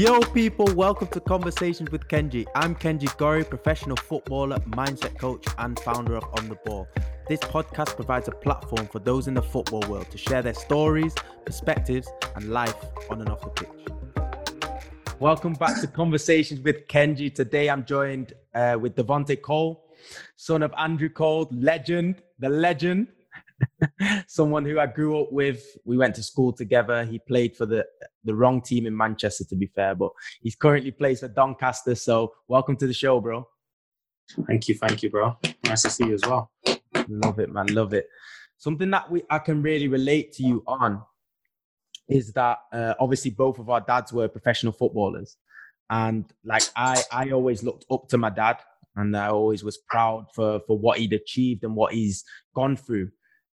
Yo, people, welcome to Conversations with Kenji. I'm Kenji Gorré, professional footballer, mindset coach, and founder of On the Ball. This podcast provides a platform for those in the football world to share their stories, perspectives, and life on and off the pitch. Welcome back to Conversations with Kenji. Today I'm joined uh, with Devante Cole, son of Andrew Cole, legend, the legend, someone who I grew up with. We went to school together. He played for the the wrong team in Manchester, to be fair, but he's currently plays for Doncaster. So welcome to the show, bro. Thank you, thank you, bro. Nice to see you as well. Love it, man. Love it. Something that we I can really relate to you on is that uh, obviously both of our dads were professional footballers, and like I I always looked up to my dad, and I always was proud for for what he'd achieved and what he's gone through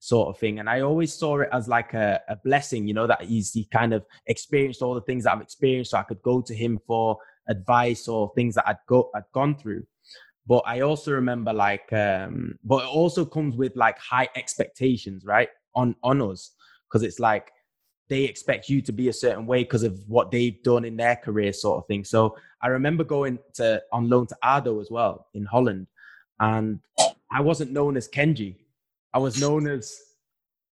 sort of thing. And I always saw it as like a, a blessing, you know, that he's he kind of experienced all the things that I've experienced, so I could go to him for advice or things that I'd go I'd gone through. But I also remember like, um, but it also comes with like high expectations, right, on on us, because it's like they expect you to be a certain way because of what they've done in their career, sort of thing. So I remember going to on loan to ADO as well in Holland, and I wasn't known as Kenji I was known as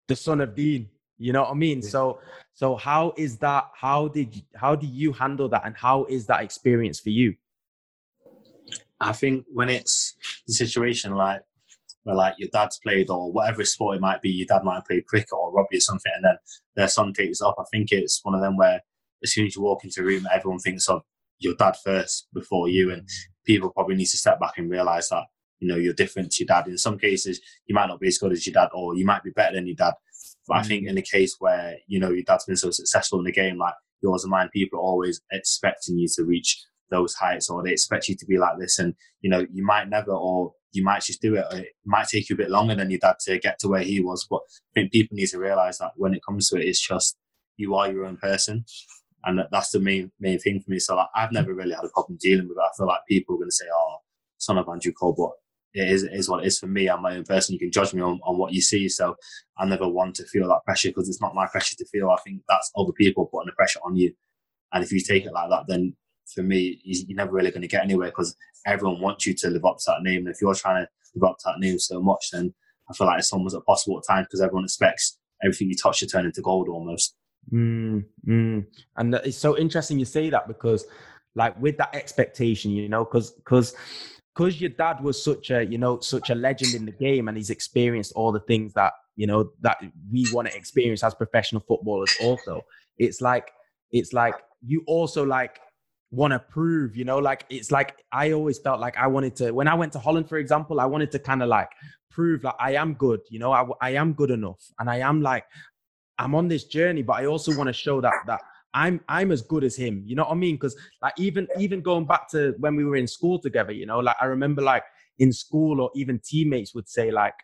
the son of Dean. You know what I mean? Yeah. So so how is that? How did you, how do you handle that, and how is that experience for you? I think when it's the situation like where like your dad's played or whatever sport it might be, your dad might play cricket or rugby or something, and then their son takes off. I think it's one of them where as soon as you walk into a room, everyone thinks of your dad first before you, and mm. people probably need to step back and realize that you know, you're different to your dad. In some cases, you might not be as good as your dad, or you might be better than your dad. But mm. I think mm. in the case where, you know, your dad's been so successful in the game, like yours and mine, people are always expecting you to reach those heights or they expect you to be like this. And, you know, you might never, or you might just do it. it might take you a bit longer than your dad to get to where he was. But I think people need to realize that when it comes to it, it's just you are your own person. And that's the main main thing for me. So like, I've never really had a problem dealing with it. I feel like people are going to say, "Oh, son of Andrew Cole," but it is, what it is for me. I'm my own person. You can judge me on, on what you see. So I never want to feel that pressure because it's not my pressure to feel. I think that's other people putting the pressure on you. And if you take it like that, then for me, you're never really going to get anywhere because everyone wants you to live up to that name. And if you're trying to live up to that name so much, then I feel like it's almost impossible at times because everyone expects everything you touch to turn into gold almost. Mm, mm. And it's so interesting you say that because, like, with that expectation, you know, because because because your dad was such a you know such a legend in the game and he's experienced all the things that you know that we want to experience as professional footballers also it's like it's like you also like want to prove you know like it's like i always felt like i wanted to when i went to holland for example i wanted to kind of like prove like i am good you know I, I am good enough and i am like i'm on this journey but i also want to show that that I'm I'm as good as him. You know what I mean? Because like even even going back to when we were in school together, you know, like I remember like in school or even teammates would say like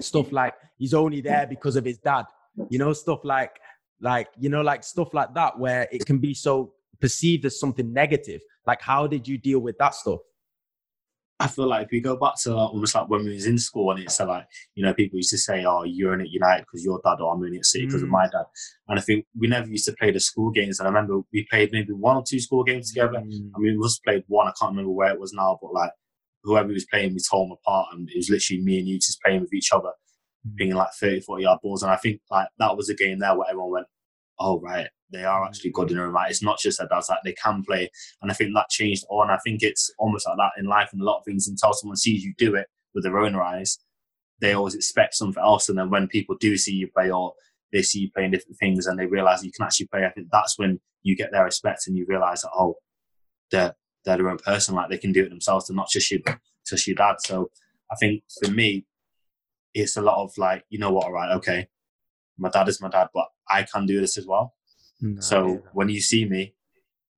stuff like he's only there because of his dad. You know, stuff like like you know like stuff like that where it can be so perceived as something negative. Like how did you deal with that stuff? I feel like if we go back to almost like when we was in school and it's like, you know, people used to say, oh, you're in at United because your dad or I'm in at City because mm. of my dad. And I think we never used to play the school games. And I remember we played maybe one or two school games together. Mm. I mean, we just played one. I can't remember where it was now, but like whoever was playing, we tore them apart. And it was literally me and you just playing with each other, mm. being like 30, 40 yard balls. And I think like that was a game there where everyone went, oh, right, they are mm. actually good in their own right. It's not just that that's like they can play. And I think that changed on. I think it's almost like that in life and a lot of things until someone sees you do it with their own eyes, they always expect something else. And then when people do see you play or they see you playing different things and they realize you can actually play, I think that's when you get their respect and you realize that, oh, they're, they're their own person, like they can do it themselves. They're not just your, just your dad. So I think for me, it's a lot of like, you know what, all right, okay, my dad is my dad, but I can do this as well. No, so when you see me,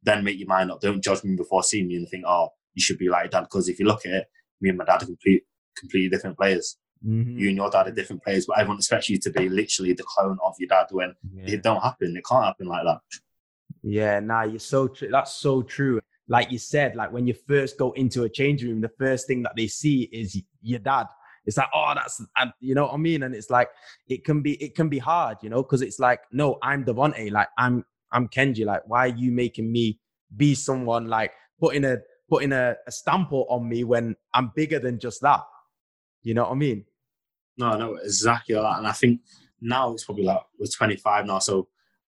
then make your mind up. Don't judge me before seeing me and think, oh, you should be like dad. Because if you look at it, me and my dad are complete, completely different players. Mm-hmm. You and your dad are different players, but everyone expects you to be literally the clone of your dad when yeah. it don't happen. It can't happen like that. Yeah, nah, you're so true. That's so true. Like you said, like when you first go into a change room, the first thing that they see is your dad it's like oh that's and you know what i mean and it's like it can be it can be hard you know because it's like no i'm devante like i'm i'm kenji like why are you making me be someone like putting a putting a, a stamp on me when I'm bigger than just that. You know what I mean? No, no, exactly that. And I think now it's probably like we're 25 now, so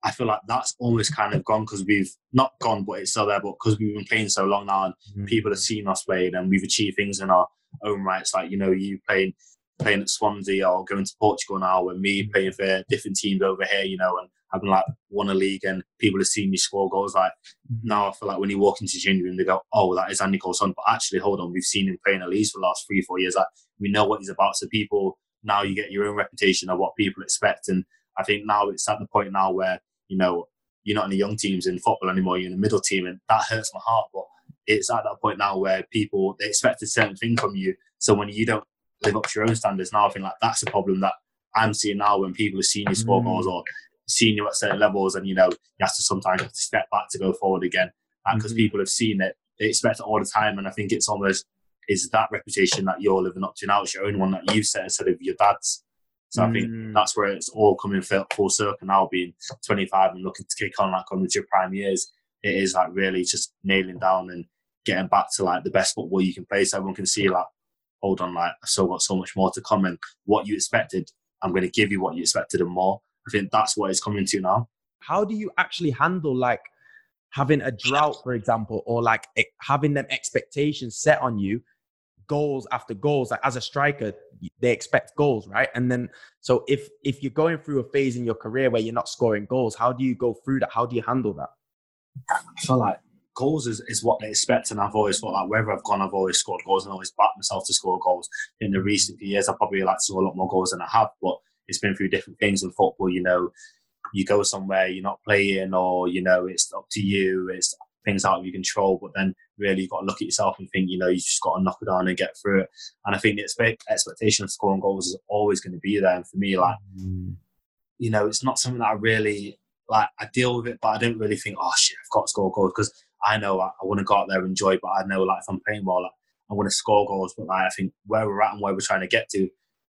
I feel like that's almost kind of gone because we've not gone, but it's still there. But because we've been playing so long now, and mm-hmm. people have seen us playing, and we've achieved things in our own rights. Like you know, you playing playing at Swansea or going to Portugal now, and me mm-hmm. playing for different teams over here, you know, and having like won a league, and people have seen me score goals. Like mm-hmm. now, I feel like when you walk into the changing room, they go, "Oh, that is Andy Cole's son." But actually, hold on, we've seen him playing at least for the last three, four years. Like we know what he's about. So people now you get your own reputation of what people expect, and I think now it's at the point now where you know you're not in the young teams in football anymore. You're in the middle team, and that hurts my heart. But it's at that point now where people they expect a certain thing from you. So when you don't live up to your own standards, now I think like that's a problem that I'm seeing now when people are seeing you score mm. goals or seeing you at certain levels, and you know you have to sometimes have to step back to go forward again because mm-hmm. people have seen it. They expect it all the time, and I think it's almost is that reputation that you're living up to now. It's your own one that you've set instead of your dad's. So mm. I think mm. that's where it's all coming full circle now, being 25 and looking to kick on like on with your prime years. It is like really just nailing down and getting back to like the best football you can play, so everyone can see like, hold on, like I still got so much more to come, and what you expected, I'm going to give you what you expected and more. I think that's what it's coming to now. How do you actually handle like having a drought, for example, or like having them expectations set on you goals after goals. Like as a striker, they expect goals, right? And then so if if you're going through a phase in your career where you're not scoring goals, how do you go through that? How do you handle that? I feel like goals is, is what they expect, and I've always thought like wherever I've gone, I've always scored goals and always backed myself to score goals. In the recent few years, I've probably like to score a lot more goals than I have, but it's been through different things in football. You know, you go somewhere you're not playing, or you know it's up to you. It's things out of your control, but then really you've got to look at yourself and think, you know, you just got to knock it down and get through it. And I think the expectation of scoring goals is always going to be there. And for me, like, mm. you know, it's not something that I really like. I deal with it, but I don't really think, oh shit, I've got to score goals because I know like, I want to go out there and enjoy. But I know like if I'm playing well, like, I want to score goals. But like I think where we're at and where we're trying to get to,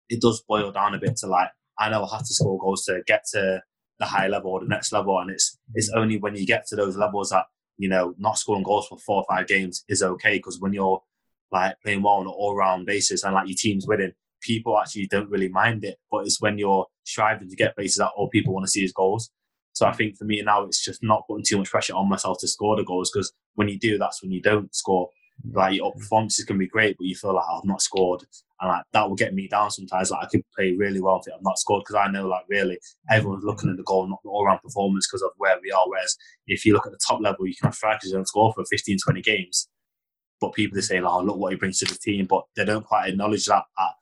it does boil down a bit to like I know I have to score goals to get to the high level or the next level, and it's it's only when you get to those levels that you know, not scoring goals for four or five games is okay because when you're like playing well on an all round basis and like your team's winning, people actually don't really mind it. But it's when you're striving to get places that all people want to see is goals. So I think for me now, it's just not putting too much pressure on myself to score the goals because when you do, that's when you don't score. Mm. Like your performances can be great, but you feel like I've not scored, and like that will get me down sometimes. Like I could play really well if I've not scored because I know like really everyone's looking at the goal, not the all round performance because of where we are. Whereas if you look at the top level, you can have strikers who don't score for 15, 20 games, but people they say like, oh, look what he brings to the team, but they don't quite acknowledge that at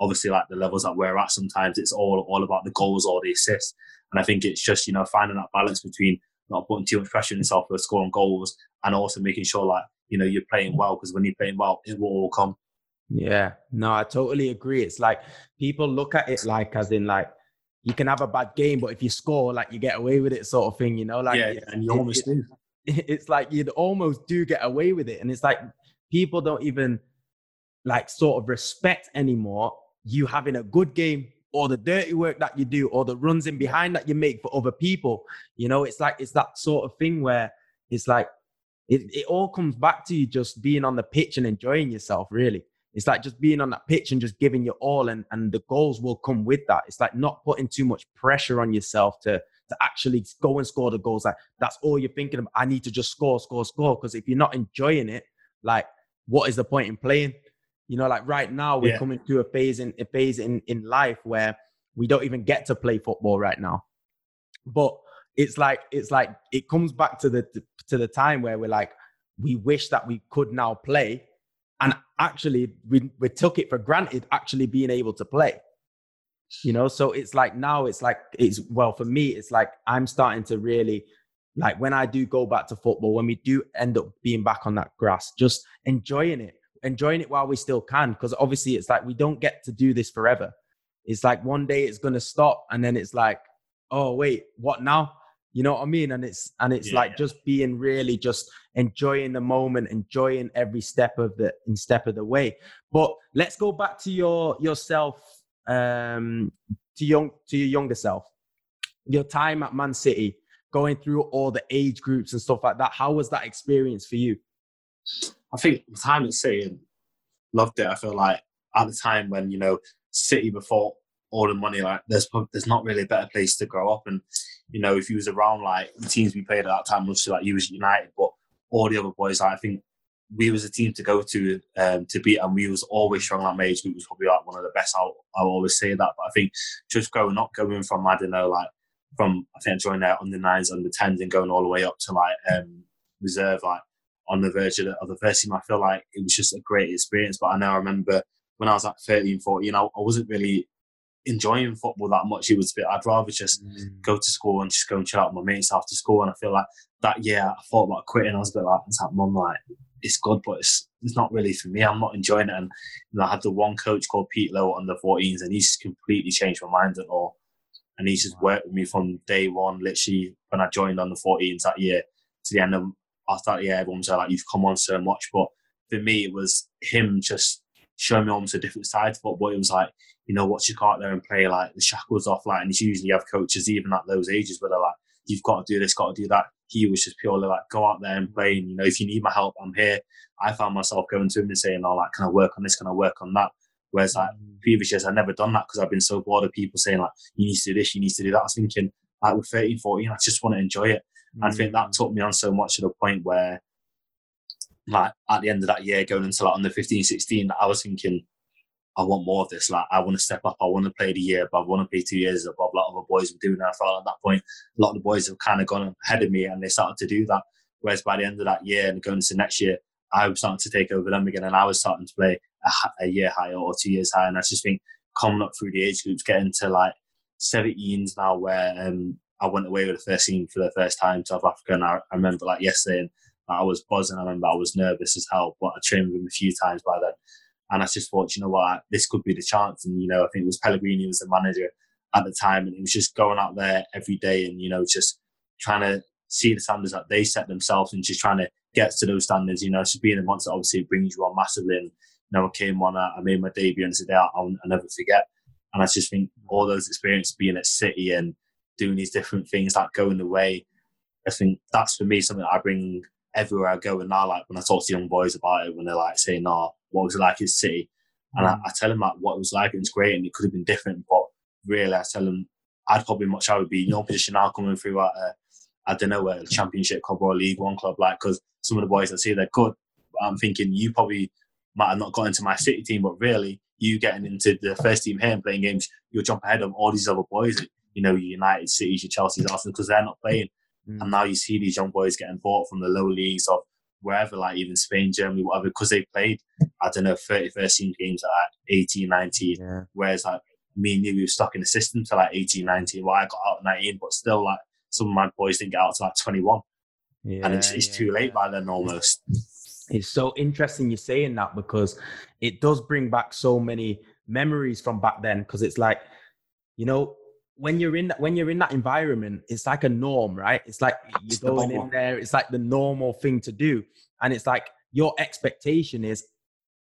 obviously like the levels that we're at. Sometimes it's all all about the goals or the assists, and I think it's just you know finding that balance between not putting too much pressure on yourself for scoring goals and also making sure like you know you're playing well because when you're playing well, it will all come. Yeah, no, I totally agree. It's like people look at it like as in like you can have a bad game, but if you score, like you get away with it, sort of thing. You know, like yeah, and you almost it, do. It's like you'd almost do get away with it, and it's like people don't even like sort of respect anymore you having a good game or the dirty work that you do or the runs in behind that you make for other people. You know, it's like it's that sort of thing where it's like it, it all comes back to you just being on the pitch and enjoying yourself, really. It's like just being on that pitch and just giving your all, and, and the goals will come with that. It's like not putting too much pressure on yourself to to actually go and score the goals. Like that's all you're thinking of. I need to just score, score, score. Because if you're not enjoying it, like what is the point in playing? You know, like right now we're yeah. coming to a phase in a phase in in life where we don't even get to play football right now. But it's like it's like it comes back to the to the time where we're like we wish that we could now play and actually we we took it for granted actually being able to play you know so it's like now it's like it's well for me it's like i'm starting to really like when i do go back to football when we do end up being back on that grass just enjoying it enjoying it while we still can because obviously it's like we don't get to do this forever it's like one day it's going to stop and then it's like oh wait what now you know what I mean? And it's and it's yeah, like yeah. just being really just enjoying the moment, enjoying every step of the in step of the way. But let's go back to your yourself, um, to young to your younger self, your time at Man City. going through all the age groups and stuff like that. How was that experience for you? I think the time at City, loved it. I feel like at the time when you know City before all the money, like there's there's not really a better place to grow up. And you know, if you was around like the teams we played at that time, obviously like you was United, but all the other boys, like, I think we was a team to go to um, to beat, and we was always strong. That age group was probably like one of the best. I'll, I'll always say that. But I think just growing up, going from I don't know, like from I think I joined there under nines, under tens, and going all the way up to like um, reserve, like on the verge of the, of the first team. I feel like it was just a great experience. But I now remember when I was like 13, 14, I, I wasn't really enjoying football that much. It was a bit, I'd rather just mm. go to school and just go and chill out with my mates after school. And I feel like that year I thought about quitting. I was a bit like, it's like, mum, like, it's good, but it's, it's not really for me. I'm not enjoying it. And you know, I had the one coach called Pete Lowe on the 14s, and he's completely changed my mind at all. And he's just worked with me from day one, literally when I joined on the 14s that year to the end of after that year. Everyone was like, "You've come on so much," but for me, it was him just showing me almost a different side to football. It was like, you know, watch you go out there and play like the shackles off, like, and it's usually you have coaches even at those ages where they're like, "You've got to do this, got to do that." he was just purely like, go out there and play. And, you know, if you need my help, I'm here. I found myself going to him and saying, oh, like, can I work on this? Can I work on that? Whereas like mm. previous years, I'd never done that because I've been so bored of people saying like, you need to do this, you need to do that. I was thinking like with 13, 14, I just want to enjoy it. Mm. I think that mm. took me on so much to the point where like at the end of that year, going into like on the 15, 16, I was thinking, I want more of this. Like, I want to step up. I want to play the year, but I want to play two years above a lot of the boys were doing. that. I felt at that point, a lot of the boys have kind of gone ahead of me and they started to do that. Whereas by the end of that year and going into next year, I was starting to take over them again and I was starting to play a, a year higher or two years higher. And I just think coming up through the age groups, getting to like 17s now where um, I went away with the first team for the first time to South Africa. And I, I remember like yesterday, and I was buzzing. I remember I was nervous as hell, but I trained with him a few times by then. And I just thought, you know what, this could be the chance. And, you know, I think it was Pellegrini was the manager at the time. And he was just going out there every day and, you know, just trying to see the standards that they set themselves and just trying to get to those standards. You know, so being a monster obviously brings you on massively. And, you know, I came on, I made my debut and today I'll, I'll never forget. And I just think all those experiences being at City and doing these different things, like going away, I think that's for me something I bring everywhere I go. And now, like when I talk to young boys about it, when they're like saying, "No, what was it like in City?" and I, mm. I, tell them like what it was like, and it's great, and it could have been different, but really, I tell them I'd probably much rather be in your position now, coming through at a, I don't know, a Championship club or a League One club, like because some of the boys that see they're good, I'm thinking you probably might have not got into my City team, but really, you getting into the first team here and playing games, you'll jump ahead of all these other boys. You know, your United Cities, your Chelsea's, Arsenal, because they're not playing. Mm. And now you see these young boys getting bought from the low leagues of wherever, like even Spain, Germany, whatever, because they played, I don't know, 30 first team games at 18, 19. Yeah. Whereas like me and you, we were stuck in the system to like 18, 19. Well, I got out at 19, but still, like some of my boys didn't get out to like 21. Yeah, and it's, it's yeah, too late by then almost. It's so interesting you're saying that because it does bring back so many memories from back then. Because it's like, you know, when you're in that when you're in that environment, it's like a norm, right? It's like you're going in there, it's like the normal thing to do. And it's like your expectation is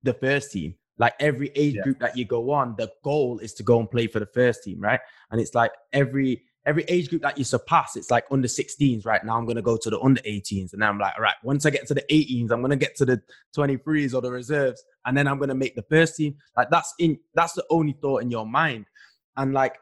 the first team. Like every age yeah. group that you go on, the goal is to go and play for the first team, right? And it's like every every age group that you surpass, it's like under 16s, right? Now I'm gonna go to the under 18s. And then I'm like, all right, once I get to the 18s, I'm gonna get to the 23s or the reserves, and then I'm gonna make the first team. Like that's in that's the only thought in your mind. And like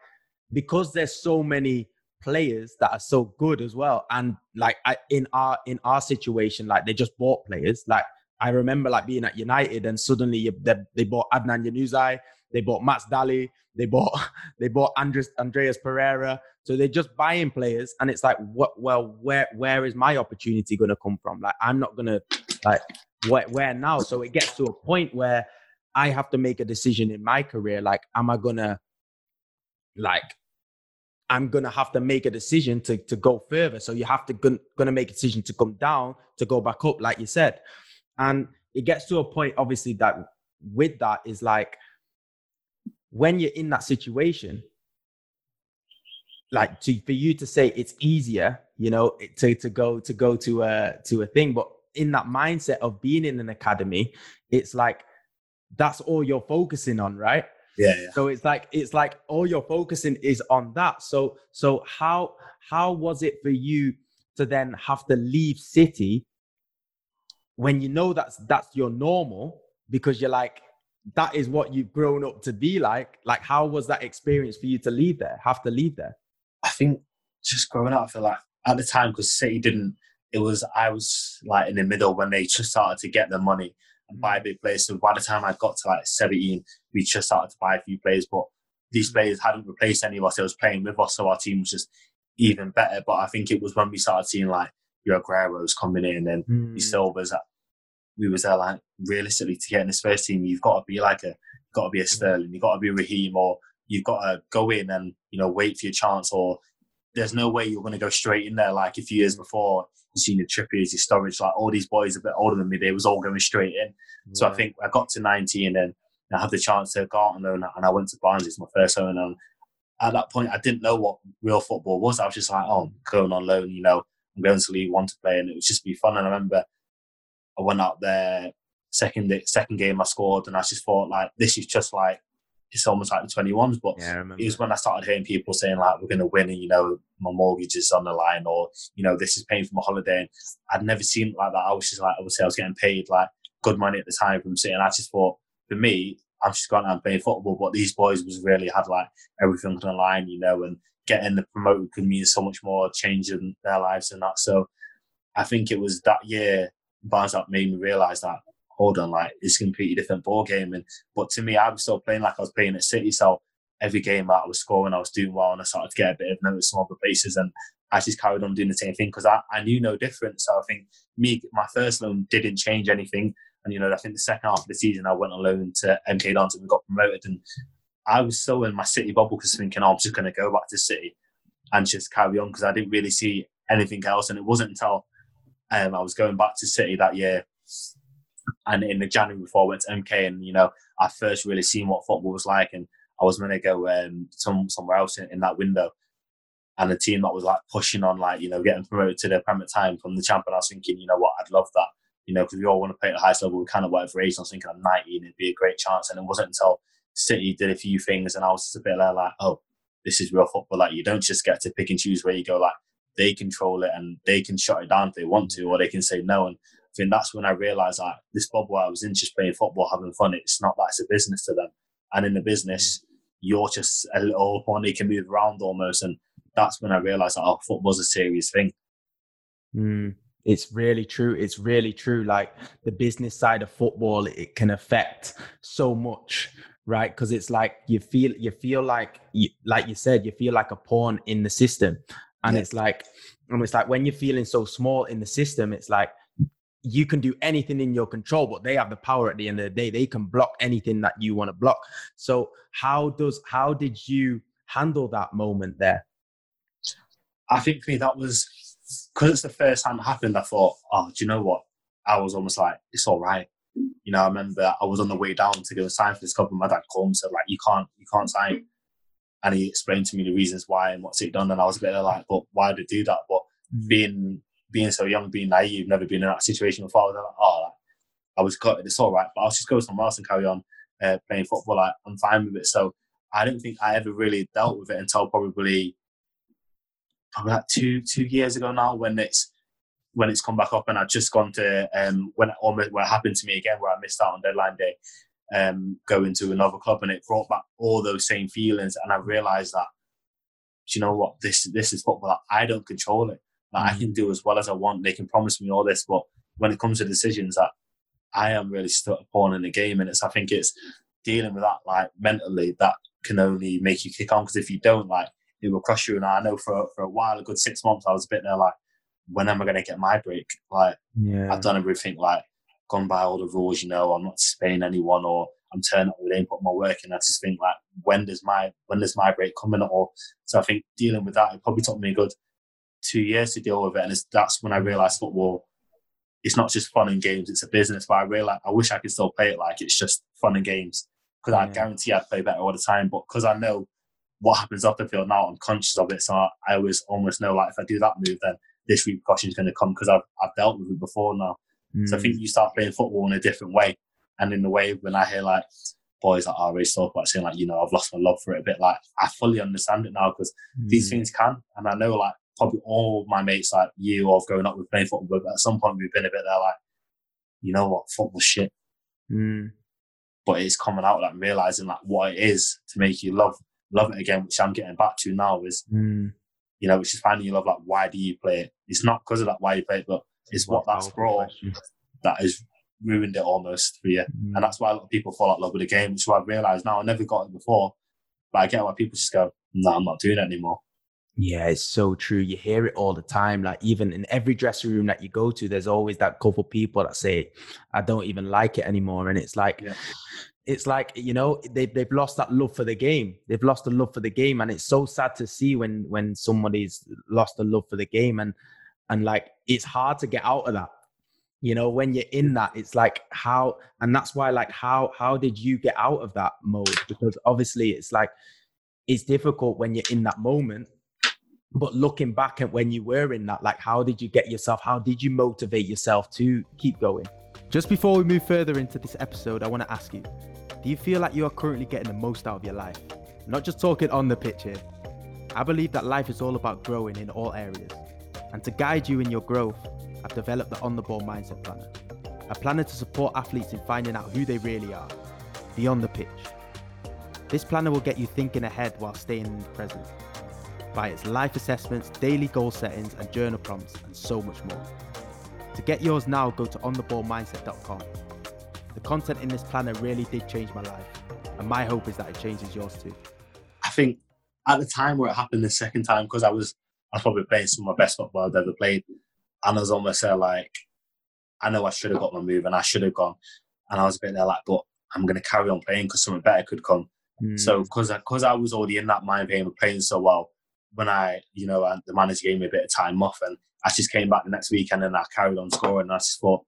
because there's so many players that are so good as well and like I, in our in our situation like they just bought players like I remember like being at United and suddenly you, they, they bought Adnan Januzaj, they bought Mats Dali, they bought they bought Andres, Andreas Pereira. So they're just buying players, and it's like, what? Well, where where is my opportunity going to come from? Like I'm not gonna like where, where now? So it gets to a point where I have to make a decision in my career. Like, am I gonna like I'm gonna have to make a decision to to go further. So you have to gonna, make a decision to come down to go back up, like you said. And it gets to a point, obviously, that with that is like when you're in that situation, like to for you to say it's easier, you know, to to go to go to a to a thing, but in that mindset of being in an academy, it's like that's all you're focusing on, right? Yeah, yeah. So it's like it's like all you're focusing is on that. So so how how was it for you to then have to leave City when you know that's that's your normal because you're like that is what you've grown up to be like. Like how was that experience for you to leave there? Have to leave there? I think just growing up, I feel like at the time because City didn't. It was I was like in the middle when they just started to get the money and buy mm. big players. So by the time I got to like 17, we just started to buy a few players, but these mm. players hadn't replaced any of us. They was playing with us, so our team was just even better. But I think it was when we started seeing like your Aguero's coming in and mm. your Silvas that we was there like realistically to get in this first team, you've got to be like a got to be a mm. Sterling, you've got to be Raheem, or you've got to go in and you know wait for your chance, or there's no way you're going to go straight in there like a few years before. You seen your Trippiers, your Sturridge, like all these boys a bit older than me, they was all going straight in. So I think I got to 19 and I had the chance to go out on loan, and I went to Barnes. It's my first loan, and um, at that point, I didn't know what real football was. I was just like, oh, I'm going on loan, you know, I'm going to League One to play, and it was just be fun. And I remember I went out there second second game I scored, and I just thought like this is just like it's almost like the twenty ones. But yeah, it was when I started hearing people saying like we're going to win, and you know my mortgage is on the line, or you know this is paying for my holiday. And I'd never seen it like that. I was just like obviously I was getting paid like good money at the time from City, and I just thought for me I'm just going out and playing football. But these boys was really had like everything on the line, you know, and getting the promoted could mean so much more change in their lives and that. So I think it was that year Barnes that made me realise that hold on, like it's a completely different ball game. And but to me, I was still playing like I was playing at City. So every game I was scoring, I was doing well, and I started to get a bit of notice from other places. And I just carried on doing the same thing because I, I knew no different. So I think me, my first loan didn't change anything. And you know, I think the second half of the season, I went on loan to MK Dons and we got promoted. And I was still in my City bubble because thinking, oh, I'm just going to go back to City and just carry on because I didn't really see anything else. And it wasn't until um, I was going back to City that year, and in the January before I went to MK, and you know, I first really seen what football was like, and I was going to go um, some somewhere else in, in, that window. And the team that was like pushing on, like you know, getting promoted to the Premier time from the champion, I was thinking, you know what, I'd love that, you know, because we all want to play at the highest level. We kind of whatever age. I was thinking I'm 19, it'd be a great chance. And it wasn't until City did a few things, and I was just a bit like, oh, this is real football. Like you don't just get to pick and choose where you go. Like they control it and they can shut it down if they want to, or they can say no. And think that's when I realized that this bubble I was in just playing football, having fun. It's not that it's a business to them. And in the business, you're just a little they can move around almost. And that's when I realized that oh, football's a serious thing. Mm, it's really true. It's really true. Like the business side of football, it can affect so much right because it's like you feel you feel like you, like you said you feel like a pawn in the system and yeah. it's like and it's like when you're feeling so small in the system it's like you can do anything in your control but they have the power at the end of the day they can block anything that you want to block so how does how did you handle that moment there i think for me that was because it's the first time it happened i thought oh do you know what i was almost like it's all right you know i remember i was on the way down to go sign for this and my dad called and said like you can't you can't sign and he explained to me the reasons why and what's it done. And I was a bit like, but why did he do that? But mm. being being so young, being naive, never been in that situation before, I was like, oh, I was cut. It's all right, but I'll just go somewhere else and carry on uh, playing football. Like, I'm fine with it. So I don't think I ever really dealt with it until probably probably like two two years ago now when it's when it's come back up and I've just gone to um when it almost what happened to me again where I missed out on deadline day um, going to another club, and it brought back all those same feelings. And I realized that, you know what, this this is football. I don't control it. Like. I mm. can do as well as I want. They can promise me all this, but when it comes to decisions, that I am really stuck upon in the game, and it's I think it's dealing with that like mentally that can only make you kick on. Because if you don't, like, it will crush you. And I know for for a while, a good six months, I was a bit there like, when am I going to get my break? Like, yeah. I've done everything like gone by all the rules, you know, I'm not spaying anyone or I'm turning up with put my work in. I just think like when does my when does my break coming at all? So I think dealing with that, it probably took me a good two years to deal with it. And that's when I realized football it's not just fun and games, it's a business. But I realize I wish I could still play it like it's just fun and games. Because yeah. I guarantee I'd play better all the time. But because I know what happens off the field now, I'm conscious of it. So I, I always almost know like if I do that move, then this repercussion is going to come because I've, I've dealt with it before now. Mm. So I think mm. you start playing football in a different way. And in the way when I hear like boys that are raised talk about saying like, you know, I've lost my love for it a bit. Like I fully understand it now because mm. these things can, and I know like probably all my mates like you or growing up with playing football, but at some point we've been a bit there like, you know what, football shit. Mm. But it's coming out like realizing like what it is to make you love love it again, which I'm getting back to now is mm. you know, which is finding you love like why do you play it? It's not because of that why you play it, but it's what that's brought that has ruined it almost for you. Mm. And that's why a lot of people fall out of love with the game, which I've realised now. I never got it before. But I get why people just go, no, I'm not doing it anymore. Yeah, it's so true. You hear it all the time. Like even in every dressing room that you go to, there's always that couple people that say, "I don't even like it anymore." And it's like, yeah. it's like you know they've they've lost that love for the game. They've lost the love for the game, and it's so sad to see when when somebody's lost the love for the game, and and like it's hard to get out of that. You know, when you're in that, it's like how, and that's why like how how did you get out of that mode? Because obviously it's like it's difficult when you're in that moment but looking back at when you were in that like how did you get yourself how did you motivate yourself to keep going? Just before we move further into this episode i want to ask you do you feel like you are currently getting the most out of your life? I'm not just talking on the pitch here. I believe that life is all about growing in all areas. And to guide you in your growth i've developed the on the ball mindset planner a planner to support athletes in finding out who they really are beyond the pitch. This planner will get you thinking ahead while staying in the present by its life assessments, daily goal settings, and journal prompts, and so much more. To get yours now, go to ontheballmindset.com. The content in this planner really did change my life, and my hope is that it changes yours too. I think at the time where it happened the second time, because I was I was probably playing some of my best football I've ever played, and I was almost there like, I know I should have got my move and I should have gone, and I was a bit there like, but I'm going to carry on playing because something better could come. Mm. So because because I was already in that mind frame of playing so well, when I, you know, the manager gave me a bit of time off and I just came back the next weekend and I carried on scoring and I just thought,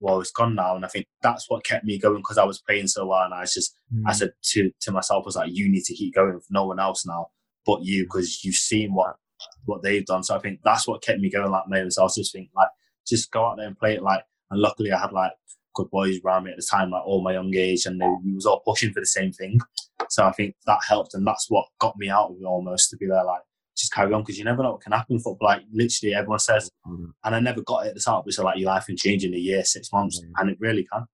well, it's gone now. And I think that's what kept me going because I was playing so well. And I just, mm. I said to, to myself, I was like, you need to keep going for no one else now but you because you've seen what what they've done. So I think that's what kept me going like me. So I was just thinking like, just go out there and play it like, and luckily I had like good boys around me at the time, like all my young age, and they, we was all pushing for the same thing. So I think that helped, and that's what got me out of it almost to be there like, just carry on because you never know what can happen football. Like literally, everyone says, mm-hmm. and I never got it at the start. But so like your life can change in a year, six months, mm-hmm. and it really can.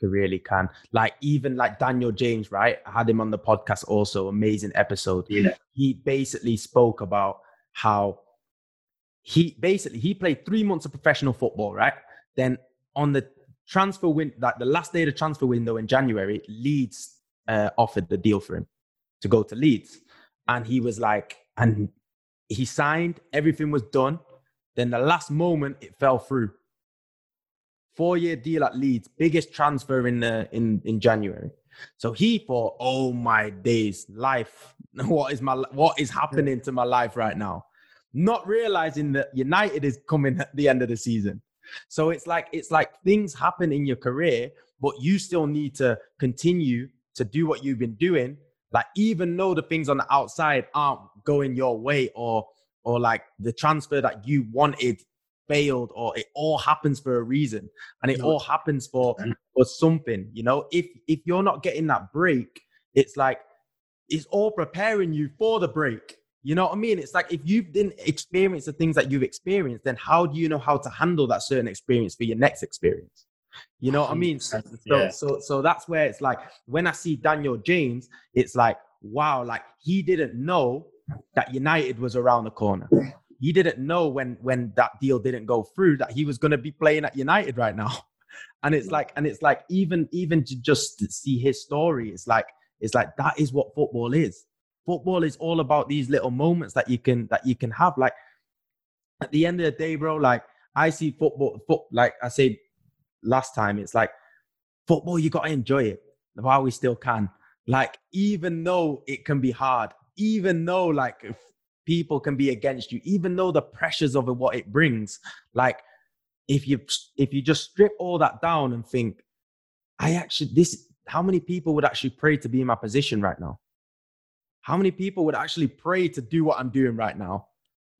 It really can. Like even like Daniel James, right? I had him on the podcast also. Amazing episode. Yeah. He basically spoke about how he basically he played three months of professional football, right? Then on the transfer win, like the last day of the transfer window in January, Leeds uh, offered the deal for him to go to Leeds, and he was like, and he signed, everything was done. Then the last moment, it fell through. Four year deal at Leeds, biggest transfer in the in in January. So he thought, "Oh my days, life! What is my what is happening to my life right now?" Not realizing that United is coming at the end of the season. So it's like it's like things happen in your career, but you still need to continue to do what you've been doing. Like even though the things on the outside aren't going your way or or like the transfer that you wanted failed or it all happens for a reason and it all happens for mm. for something you know? If if you're not getting that break it's like it's all preparing you for the break you know what i mean? It's like if you didn't experience the things that you've experienced then how do you know how to handle that certain experience for your next experience? You know what i mean? So, yeah. so so that's where it's like when i see daniel james it's like wow like he didn't know that United was around the corner. He didn't know when when that deal didn't go through that he was going to be playing at United right now. And it's mm. like and it's like even even to just see his story, it's like it's like that is what football is. Football is all about these little moments that you can that you can have. Like at the end of the day, bro, like I see football, foot, like I said last time, it's like football, you got to enjoy it while we still can. Like, even though it can be hard, even though like people can be against you, even though the pressures of it, what it brings, like if you if you just strip all that down and think, I actually this how many people would actually pray to be in my position right now? How many people would actually pray to do what I'm doing right now?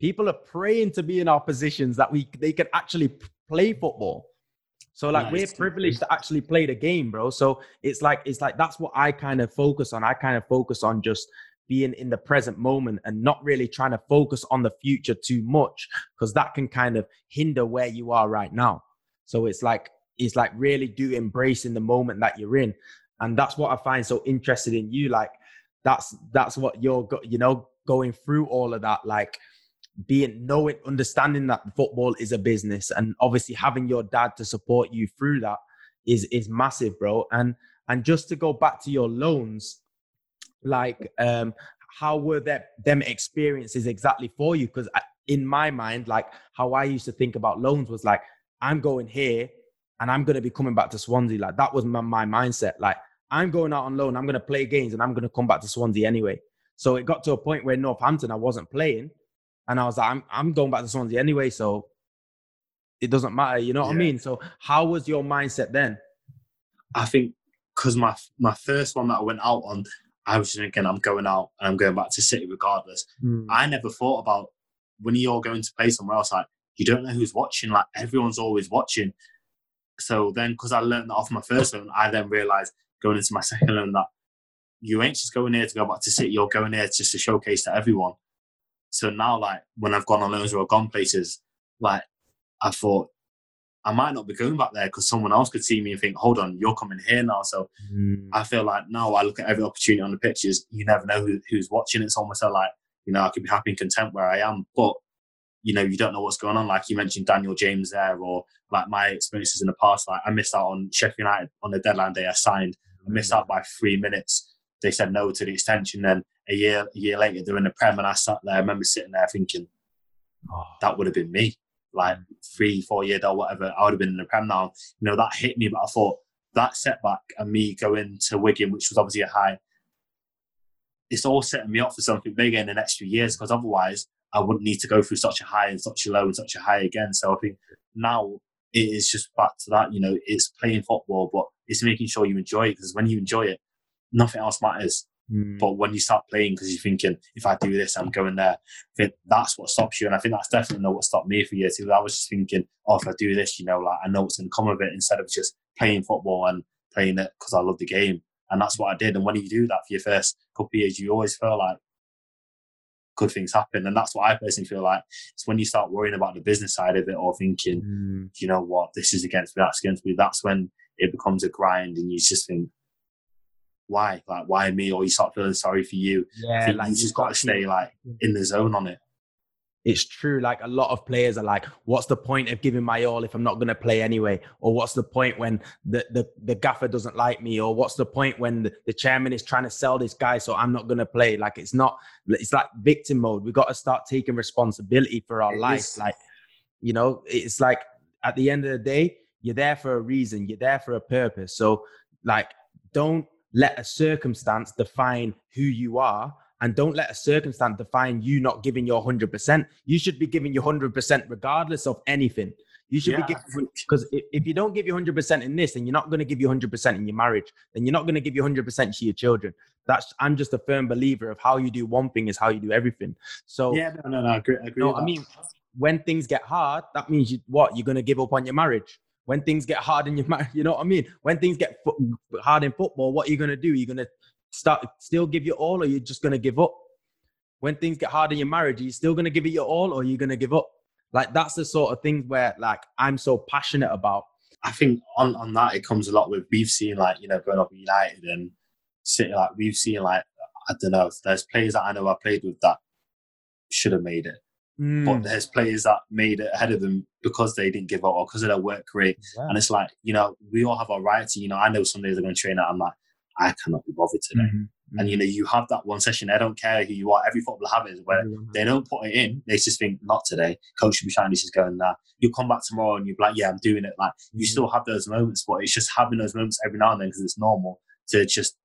People are praying to be in our positions that we they can actually play football. So like Yeah, we're privileged to actually play the game, bro. So it's like it's like that's what I kind of focus on. I kind of focus on just being in the present moment and not really trying to focus on the future too much because that can kind of hinder where you are right now. So it's like it's like really do embracing the moment that you're in, and that's what I find so interested in you. Like that's that's what you're go, you know going through all of that like being knowing understanding that football is a business and obviously having your dad to support you through that is is massive bro and and just to go back to your loans like um how were that them experiences exactly for you because in my mind like how i used to think about loans was like i'm going here and i'm going to be coming back to swansea like that was my, my mindset like i'm going out on loan i'm going to play games and i'm going to come back to swansea anyway so it got to a point where northampton i wasn't playing and I was like, I'm, I'm going back to Swansea anyway, so it doesn't matter. You know what I mean? So how was your mindset then? I think because my my first one that I went out on, I was thinking I'm going out and I'm going back to City regardless. Hmm. I never thought about when you're going to play somewhere else. Like you don't know who's watching. Like everyone's always watching. So then, because I learned that off my first loan, I then realised going into my second loan that you ain't just going here to go back to City. You're going here just to showcase to everyone. So now, like when I've gone on loans or I've gone places, like I thought I might not be going back there because someone else could see me and think, "Hold on, you're coming here now." So mm. I feel like now I look at every opportunity on the pitches. You never know who, who's watching. It's almost like you know I could be happy and content where I am, but you know you don't know what's going on. Like you mentioned Daniel James there, or like my experiences in the past. Like I missed out on Sheffield United on the deadline day. I signed. I missed out by three minutes. They said no to the extension. Then a year a year later they're in the Prem, and I sat there. I remember sitting there thinking Oh, that would have been me. Like three, four years or whatever, I would have been in the Prem now. You know, that hit me, but I thought that setback and me going to Wigan, which was obviously a high, it's all setting me up for something bigger in the next few years because otherwise I wouldn't need to go through such a high and such a low and such a high again. So I think now it is just back to that, you know, it's playing football, but it's making sure you enjoy it because when you enjoy it, nothing else matters. Mm, But when you start playing because you're thinking, if I do this, I'm going there, that's what stops you. And I think that's definitely not what stopped me for years. Because I was just thinking, oh, if I do this, you know, like I know what's going to come of it instead of just playing football and playing it because I love the game. And that's what I did. And when you do that for your first couple of years, you always feel like good things happen. And that's what I personally feel like. It's when you start worrying about the business side of it or thinking, mm, you know what, this is against me, that's against me. That's when it becomes a grind and you just think, why? Like, why me? Or you start feeling sorry for you. Yeah, like you just got to stay like in the zone on it. it's true. Like a lot of players are like, what's the point of giving my all if I'm not going to play anyway? Or what's the point when the, the, the gaffer doesn't like me? Or what's the point when the, the chairman is trying to sell this guy so I'm not going to play? Like it's not, it's like victim mode. We got to start taking responsibility for our It life. is. Like, you know, it's like at the end of the day, you're there for a reason, you're there for a purpose. So, like, don't let a circumstance define who you are and don't let a circumstance define you not giving your 100%. You should be giving your 100% regardless of anything. You should Yeah, be giving, because if, if you don't give your 100% in this, then you're not going to give your 100% in your marriage. Then you're not going to give your 100% to your children. That's, I'm just a firm believer of how you do one thing is how you do everything. So, Yeah, no, no, no, I agree. I agree no, I mean, when things get hard, that means you what you're gonna give up on your marriage. When things get hard in your marriage, you know what I mean. When things get fo- hard in football, what are you gonna do? You're gonna start still give your all, or you're just gonna give up. When things get hard in your marriage, are you still gonna give it your all, or are you gonna give up? Like that's the sort of thing where like I'm so passionate about. I think on, on that it comes a lot with we've seen like you know growing up United and City like we've seen like I don't know there's players that I know I played with that should have made it Mm, but there's players that made it ahead of them because they didn't give up or because of their work rate and it's like you know we all have our right to you know I know some days I'm going to train out I'm like I cannot be bothered today Mhm, and you know you have that one session I don't care who you are every footballer have it where mhm. they don't put it in. They just think, not today. Coach should be trying this is going there. You come back tomorrow and you're like, yeah, I'm doing it. Like you Mhm. still have those moments, but it's just having those moments every now and then because it's normal to just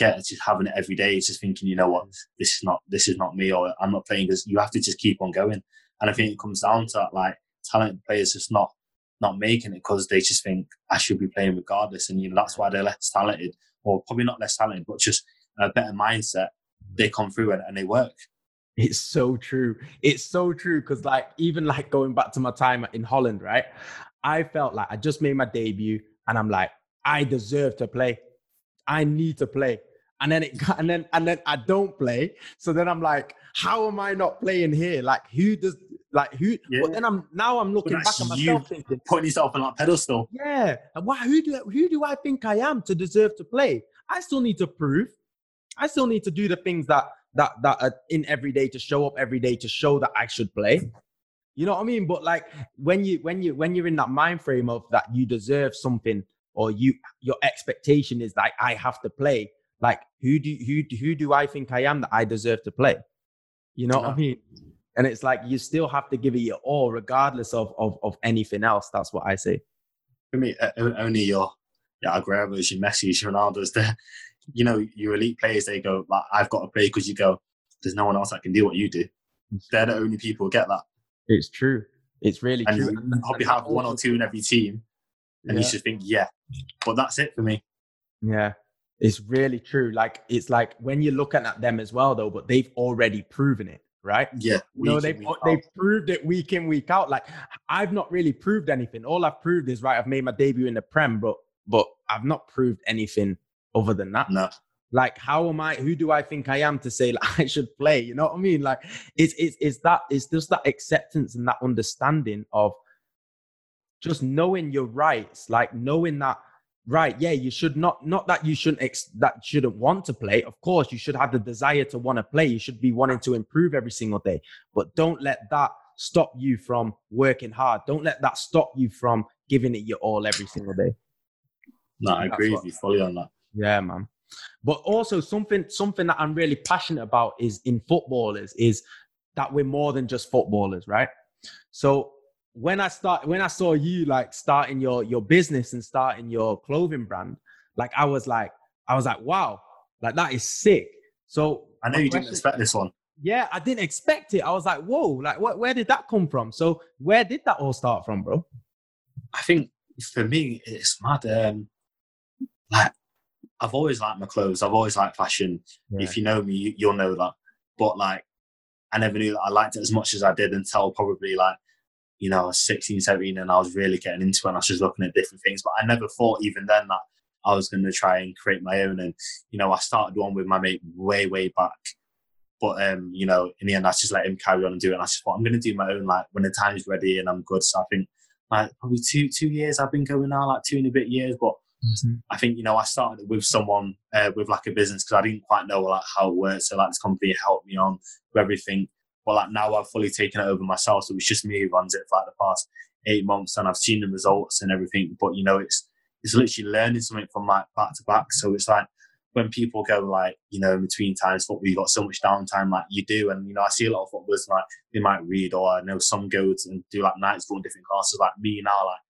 get just having it every day. It's just thinking, you know what, mm. this is not this is not me, or I'm not playing because you have to just keep on going. And I think it comes down to that, like talented players just not not making it because they just think I should be playing regardless, and you know that's why they're less talented, or probably not less talented, but just a better mindset. They come through and, and they work. It's so true. It's so true because, like, even like going back to my time in Holland, right? I felt like I just made my debut and I'm like, I deserve to play. I need to play. And then it and then and then I don't play. So then I'm like, how am I not playing here? Like who does like who yeah. but then I'm now I'm looking back at myself thinking putting yourself on that pedestal. Yeah. and Why who do who do I think I am to deserve to play? I still need to prove. I still need to do the things that that that are in every day to show up every day to show that I should play. You know what I mean? But like when you when you when you're in that mind frame of that you deserve something or you your expectation is like I have to play. Like who do who who do I think I am that I deserve to play? You know what I mean? And it's like you still have to give it your all, regardless of of of anything else. That's what I say. For me, only your yeah, Aguero's, your Messi's, your Ronaldo's, the you know your elite players. They go like I've got to play because you go. There's no one else that can do what you do. They're the only people who get that. It's true. It's really and true. You probably have one or two in every team, and yeah. you should think, yeah, but that's it for me. Yeah, it's really true. Like it's like when you're looking at them as well, though, but they've already proven it, right? Yeah. No, they they proved it week in week out. Like I've not really proved anything. All I've proved is right. I've made my debut in the Prem, but but I've not proved anything other than that. No. Like, how am I? Who do I think I am to say like, I should play? You know what I mean? Like, it's it's it's that it's just that acceptance and that understanding of just knowing your rights, like knowing that right yeah you should not not that you shouldn't ex- that shouldn't want to play. Of course you should have the desire to want to play. You should be wanting to improve every single day. But don't let that stop you from working hard. Don't let that stop you from giving it your all every single day. No i agree with you fully on that. yeah man. But also something something that I'm really passionate about is in footballers is that we're more than just footballers, right? So when I start when I saw you like starting your your business and starting your clothing brand, like I was like I was like wow, like that is sick. So I know you didn't expect this one. Yeah, I didn't expect it. I was like, whoa, like what, where did that come from? So where did that all start from, bro? I think for me, it's mad. Um, like I've always liked my clothes. I've always liked fashion. Yeah. If you know me, you, will know that. But like, I never knew that I liked it as much as I did until probably like, you know, I was 16, 17 and I was really getting into it and I was just looking at different things. But I never thought even then that I was going to try and create my own. And, you know, I started one with my mate way, way back. But, um, you know, in the end, I just let him carry on and do it. And I just thought, I'm going to do my own, like, when the time's ready and I'm good. So I think, like, probably two, two years I've been going now, like two and a bit years. But Mm-hmm. I think you know I started with someone uh, with like a business because I didn't quite know like how it worked. So like this company helped me on with everything. But like now I've fully taken it over myself, so it's just me who runs it for like the past eight months, and I've seen the results and everything. But you know it's it's literally learning something from like back to back. So it's like when people go like you know in between times, but we got so much downtime like you do, and you know I see a lot of footballers like they might read or I know some go to and do like nights going different classes. Like me now, like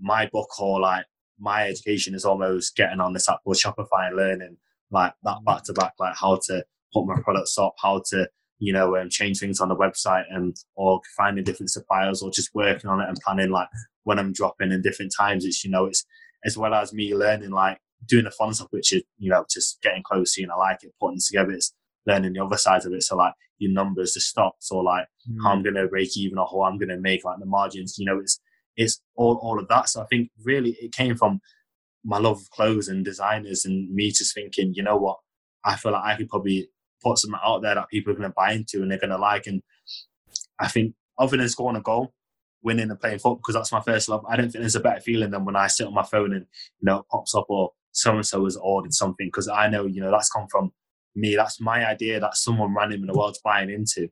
my book or like my education is almost getting on this app called Shopify and learning like that mm. back to back, like how to put my products up, how to you know um, change things on the website, and or finding different suppliers, or just working on it and planning like when I'm dropping in different times. It's you know it's as well as me learning like doing the fun stuff, which is you know just getting close, seeing I like it, putting together. It's learning the other side of it. So like your numbers, the stocks, or like mm. how I'm gonna break even or how I'm gonna make like the margins. You know, it's it's all, all of that. So I think really it came from my love of clothes and designers and me just thinking, you know what, I feel like I could probably put something out there that people are going to buy into and they're going to like. And I think other than scoring a goal, winning and playing football, because that's my first love, I don't think there's a better feeling than when I sit on my phone and, you know, it pops up or so-and-so has ordered something because I know, you know, that's come from me. That's my idea that someone random in the world's buying into.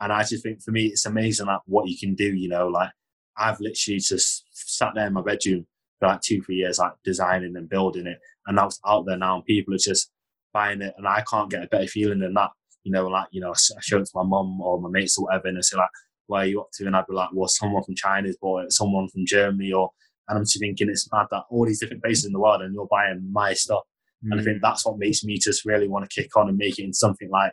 And I just think for me, it's amazing that what you can do, you know, like I've literally just sat there in my bedroom for like two, three years, like designing and building it. And now it's out there now and people are just buying it. And I can't get a better feeling than that. You know, like, you know, I show it to my mum or my mates or whatever, and they say, like, where are you up to? And I'd be like, well, someone from China's bought it, someone from Germany, or, and I'm just thinking it's mad that all these different places in the world and you're buying my stuff. Mm. And I think mm. that's what makes me just really want to kick on and make it into something like,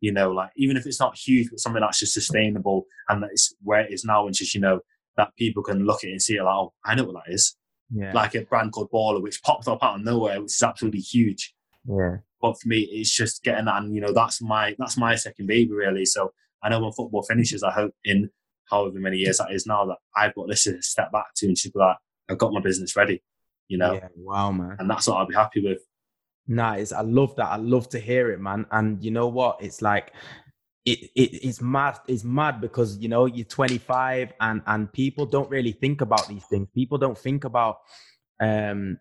you know, like even if it's not huge, but something that's just sustainable and that is where it is now and just, you know, that people can look at it and see it like, oh, I know what that is. Yeah. Like a brand called BALR, which popped up out of nowhere, which is absolutely huge. Yeah. But for me, it's just getting that, and you know, that's my that's my second baby really. So I know when football finishes, I hope in however many years that is now that I've got this to step back to and just be like, I've got my business ready, you know? Yeah, wow, man. And that's what I'll be happy with. Nice. I love that. I love to hear it, man. And you know what? It's like it, it it's mad. It's mad because you know you're 25 and and people don't really think about these things. People don't think about um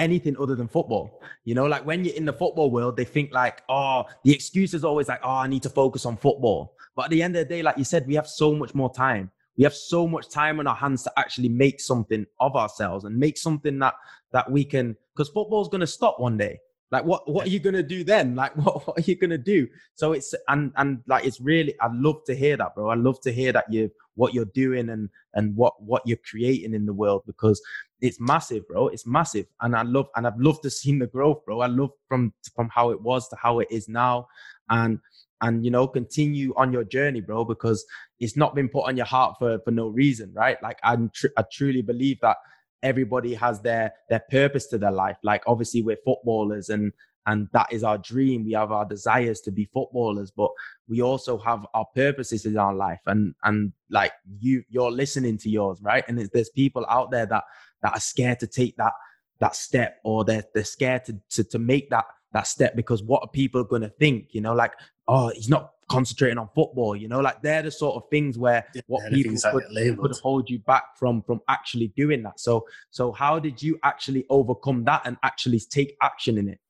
anything other than football. You know, like when you're in the football world, they think like, oh, the excuse is always like, oh, I need to focus on football. But at the end of the day, like you said, we have so much more time. We have so much time on our hands to actually make something of ourselves and make something that that we can because football's gonna stop one day. Like what what are you gonna do then? Like what, what are you gonna do? So it's and and like it's really I love to hear that, bro. I love to hear that you what you're doing and and what what you're creating in the world because it's massive, bro. It's massive, and I love and I've loved to see the growth, bro. I love from from how it was to how it is now, and and you know continue on your journey, bro, because it's not been put on your heart for for no reason, right? Like I tr- I truly believe that everybody has their their purpose to their life. Like obviously we're footballers and and that is our dream. We have our desires to be footballers but we also have our purposes in our life. And and like you you're listening to yours right? And there's people out there that that are scared to take that that step or they're they're scared to to, to make that that step because what are people going to think you know? Like oh he's not concentrating on football you know like they're the sort of things where yeah, what people could, could hold you back from from actually doing that so so how did you actually overcome that and actually take action in it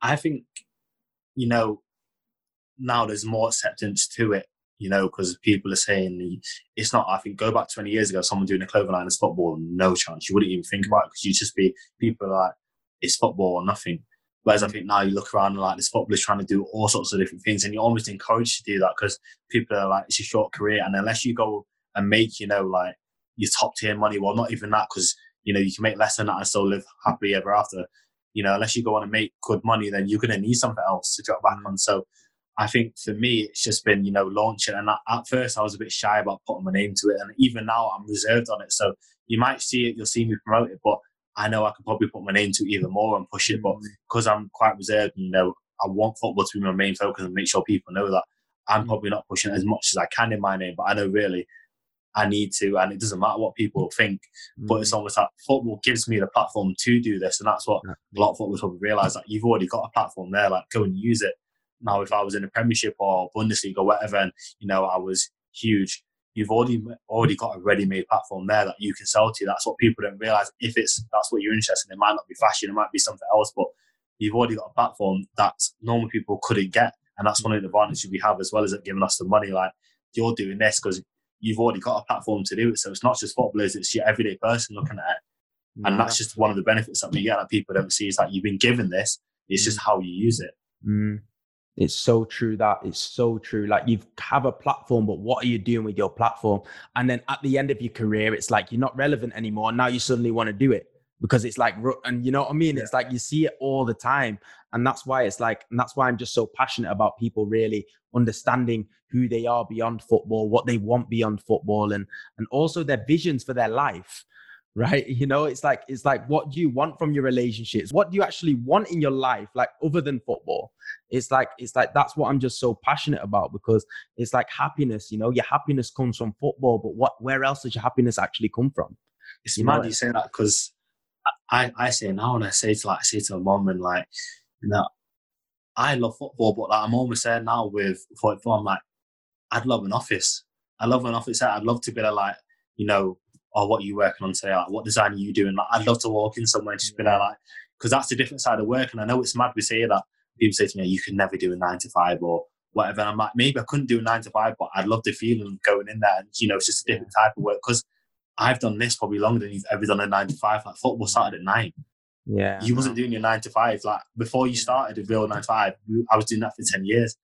i think you know now there's more acceptance to it you know, because people are saying it's not. I think go back 20 years ago, someone doing a clothing line is football, no chance. You wouldn't even think about it because you just be people like it's football or nothing. Whereas I think now you look around and like this football is trying to do all sorts of different things, and you're almost encouraged to do that because people are like it's a short career, and unless you go and make you know like your top tier money, well, not even that because you know you can make less than that and still live happily ever after. You know, unless you go on and make good money, then you're going to need something else to drop back on. So I think for me, it's just been, you know, launching. And at first, I was a bit shy about putting my name to it. And even now, I'm reserved on it. So you might see it, you'll see me promote it, but I know I could probably put my name to even more and push it. But because mm. I'm quite reserved, you know, I want football to be my main focus and make sure people know that I'm mm. probably not pushing as much as I can in my name. But I know really I need to, and it doesn't matter what people think. But it's mm. almost like football gives me the platform to do this, and that's what a lot of footballers probably realize that you've already got a platform there. Like, go and use it. Now, if I was in a Premiership or Bundesliga or whatever, and you know I was huge, you've already already got a ready-made platform there that you can sell to. That's what people don't realize. If it's that's what you're interested in, it might not be fashion, it might be something else, but you've already got a platform that normal people couldn't get, and that's one of the advantages we have as well as it giving us the money. Like you're doing this because you've already got a platform to do it. So it's not just footballers; it's your everyday person looking at it, and that's just one of the benefits that we get that people don't see is that you've been given this. It's just mm. how you use it. Mm. It's so true that it's so true. Like you have a platform, but what are you doing with your platform? And then at the end of your career, it's like you're not relevant anymore. Now you suddenly want to do it because it's like, and you know what I mean? It's like you see it all the time. And that's why it's like, and that's why I'm just so passionate about people really understanding who they are beyond football, what they want beyond football, and and also their visions for their life right? You know it's like it's like what do you want from your relationships? What do you actually want in your life like other than football? It's like it's like that's what i'm just so passionate about because it's like happiness you know? Your happiness comes from football but what where else does your happiness actually come from? It's you mad know? you say that because i i say now and i say to like I say to my mom and like you know i love football but like i'm almost there now with football i'm like i'd love an office. I love an office. I'd love to be like you know or what are you working on today? Like, what design are you doing? Like, I'd love to walk in somewhere and just be there, like, because that's a different side of work. And I know it's mad we say that. People say to me, you can never do a nine to five or whatever. And I'm like, maybe I couldn't do a nine to five, but I'd love the feeling going in there. And, you know, it's just a different type of work because I've done this probably longer than you've ever done a nine to five. Like, football started at nine. Yeah. You wasn't doing your nine to five. Like, before you started a real nine to five, I was doing that for 10 years.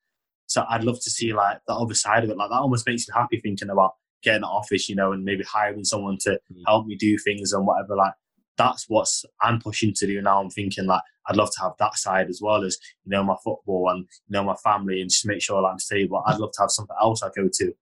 So I'd love to see, like, the other side of it. Like, that almost makes me happy thinking about getting an office, you know, and maybe hiring someone to mm. help me do things and whatever. Like that's what's I'm pushing to do now. I'm thinking like I'd love to have that side as well as you know my football and you know my family and just make sure I'm stable. I'd love to have something else I go to.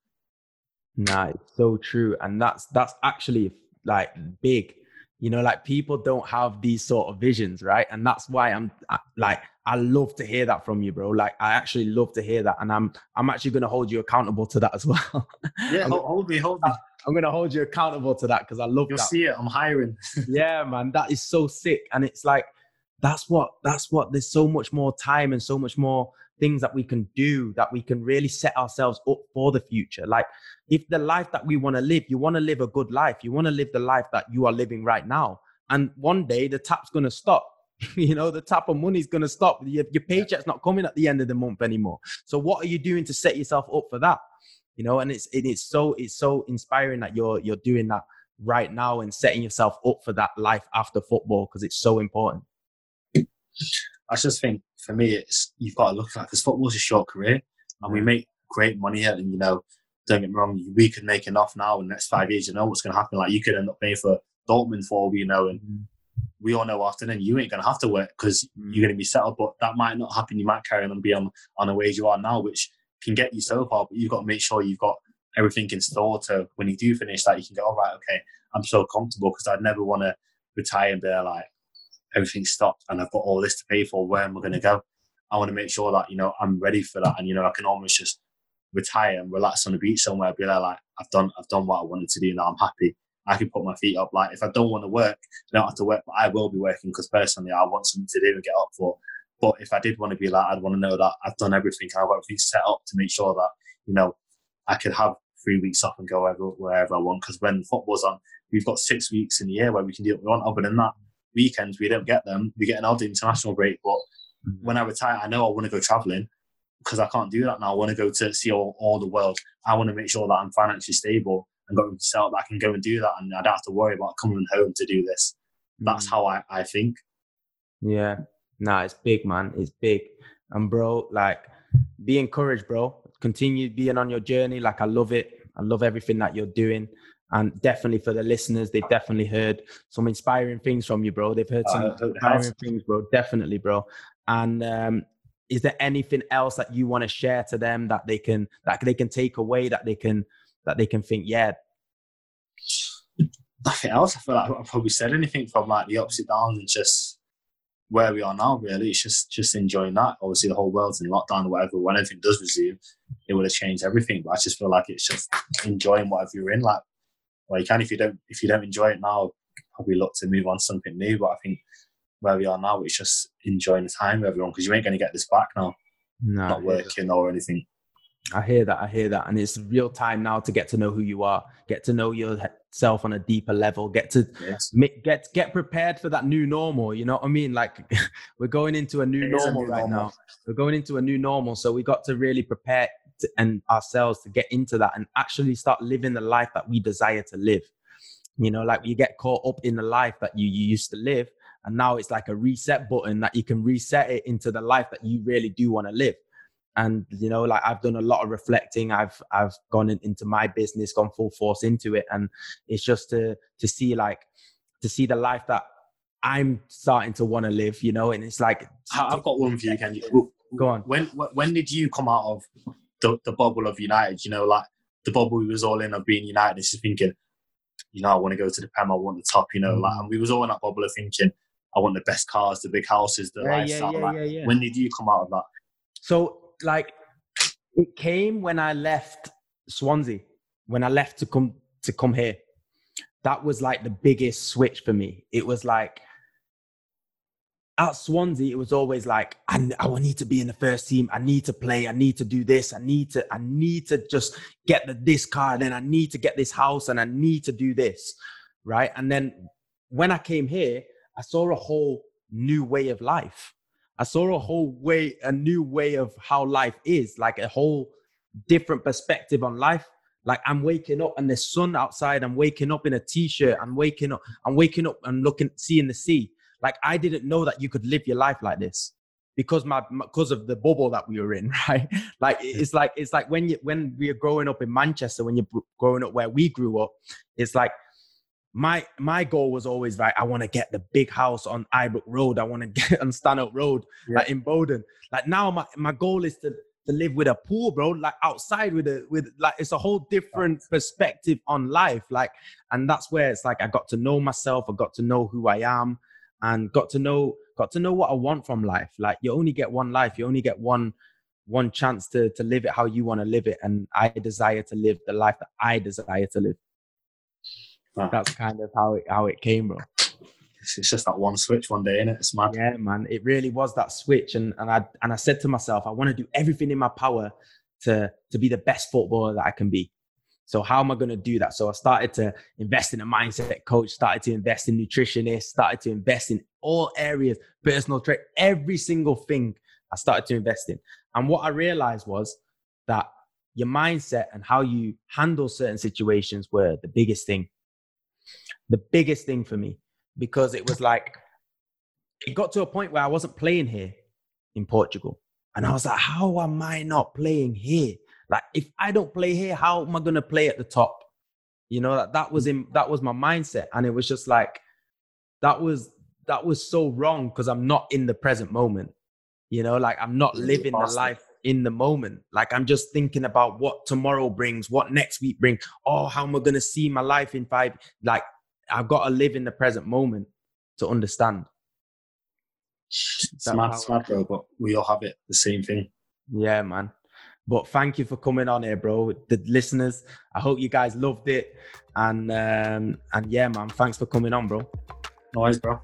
Nah, it's so true, and that's that's actually like big. You know, like people don't have these sort of visions, right? And that's why I'm like I love to hear that from you, bro. Like I actually love to hear that, and I'm I'm actually gonna hold you accountable to that as well. Yeah, hold, hold me, hold me. I'm gonna hold you accountable to that because I love You'll that. see it. I'm hiring. yeah, man, that is so sick, and it's like that's what that's what. There's so much more time and so much more things that we can do that we can really set ourselves up for the future. Like if the life that we want to live, you want to live a good life. You want to live the life that you are living right now. And one day the tap's gonna stop. you know, the tap of money's gonna stop. Your, your paycheck's not coming at the end of the month anymore. So what are you doing to set yourself up for that? You know, and it's it is so it's so inspiring that you're you're doing that right now and setting yourself up for that life after football because it's so important. I just think for me, it's you've got to look at because football's a short career, and we make great money here. And you know, don't get me wrong, we could make enough now in the next five years. You know what's going to happen? Like you could end up paying for Dortmund for we know, and mm. We all know after then you ain't going to have to work because mm. you're going to be settled. But that might not happen. You might carry on and be on on the wage you are now, which can get you so far. But you've got to make sure you've got everything in store to when you do finish that, you can go, all right, okay, I'm so comfortable because I'd never want to retire and be like everything stopped and I've got all this to pay for. Where am I going to go? I want to make sure that you know I'm ready for that, and you know I can almost just retire and relax on the beach somewhere. Be there like I've done, I've done what I wanted to do. Now I'm happy. I can put my feet up. Like if I don't want to work, I don't have to work, but I will be working because personally I want something to do and get up for. But if I did want to be like, I'd want to know that I've done everything. I've got everything set up to make sure that you know I could have three weeks off and go wherever, wherever I want. Because when football's on, we've got six weeks in the year where we can do what we want. Other than that, weekends we don't get them. We get an odd international break, but mm-hmm. when I retire, I know I want to go traveling because I can't do that now. I want to go to see all, all the world. I want to make sure that I'm financially stable and got set up that I can go and do that, and I don't have to worry about coming home to do this. That's how I, I think. Yeah, nah, it's big, man. It's big, and bro, like, be encouraged, bro. Continue being on your journey. Like, I love it. I love everything that you're doing. And definitely for the listeners, they've definitely heard some inspiring things from you, bro. They've heard some Uh, inspiring things, bro. Definitely, bro. And um, is there anything else that you want to share to them that they can that they can take away that they can that they can think, yeah, Nothing else. I feel like I've probably said anything from like the ups and downs and just where we are now. Really, it's just just enjoying that. Obviously, the whole world's in lockdown or whatever. When anything does resume, it would have changed everything. But I just feel like it's just enjoying whatever you're in. Like, well, you can if you don't if you don't enjoy it now, probably look to move on to something new. But I think where we are now, it's just enjoying the time with everyone because you ain't going to get this back now. no, not working or anything. I hear that. I hear that. And it's real time now to get to know who you are, get to know yourself on a deeper level, get to Yes. make, get get prepared for that new normal. You know what I mean? Like we're going into a new It is a normal new right normal. now. We're going into a new normal, so we got to really prepare to, and ourselves to get into that and actually start living the life that we desire to live. You know, like you get caught up in the life that you, you used to live, and now it's like a reset button that you can reset it into the life that you really do want to live and you know like i've done a lot of reflecting i've i've gone in, into my business gone full force into it and it's just to to see like to see the life that i'm starting to want to live you know and it's like I've got one for you, Kenji. W- go on When when did you come out of the, the bubble of United? You know, like the bubble we was all in of being United. Just thinking, you know, I want to go to the Prem. I want the top. You know, Mm. like and we was all in that bubble of thinking, I want the best cars, the big houses, the yeah, lifestyle. yeah, like, yeah, yeah. When did you come out of that? so like it came when i left swansea when i left to come to come here that was like the biggest switch for me it was like at Swansea, it was always like, I, I need to be in the first team. I need to play. I need to do this. I need to, I need to just get the, this car. And then I need to get this house and I need to do this. Right. And then when I came here, I saw a whole new way of life. I saw a whole way, a new way of how life is, like a whole different perspective on life. Like I'm waking up and there's sun outside. I'm waking up in a t-shirt. I'm waking up. I'm waking up and looking, seeing the sea. Like I didn't know that you could live your life like this because my because of the bubble that we were in, right? Like it's like it's like when you when we are growing up in Manchester, when you're growing up where we grew up, it's like my my goal was always like I want to get the big house on Eyebrook Road. I want to get on Stanhope Road, Yeah. like in Bowdon. Like now, my my goal is to to live with a pool, bro. Like outside with a with like it's a whole different perspective on life. Like, and that's where it's like I got to know myself. I got to know who I am, and got to know got to know what I want from life. Like you only get one life, you only get one one chance to to live it how you want to live it, and I desire to live the life that I desire to live. Wow. That's kind of how it how it came, bro. It's just that one switch one day, innit? It's mad. Yeah, man. It really was that switch, and and I and I said to myself, I want to do everything in my power to to be the best footballer that I can be. So how am I going to do that? So I started to invest in a mindset coach, started to invest in nutritionists, started to invest in all areas, personal trade, every single thing I started to invest in. And what I realized was that your mindset and how you handle certain situations were the biggest thing. The biggest thing for me, because it was like, it got to a point where I wasn't playing here in Portugal. And I was like, how am I not playing here? Like if I don't play here, how am I gonna play at the top? You know, that that was in that was my mindset. And it was just like that was that was so wrong because I'm not in the present moment. You know, like I'm not living the life in the moment. Like I'm just thinking about what tomorrow brings, what next week brings. Oh, how am I gonna see my life in five? Like I've got to live in the present moment to understand. Smart, smart, bro. But we all have it the same thing. Yeah, man. But thank you for coming on here, bro. The listeners, I hope you guys loved it. And um, and yeah, man, thanks for coming on, bro. Nice, bro.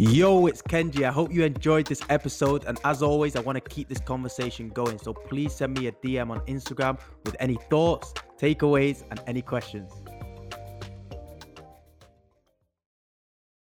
Yo, it's Kenji. I hope you enjoyed this episode. And as always, I want to keep this conversation going. So please send me a DM on Instagram with any thoughts, takeaways, and any questions.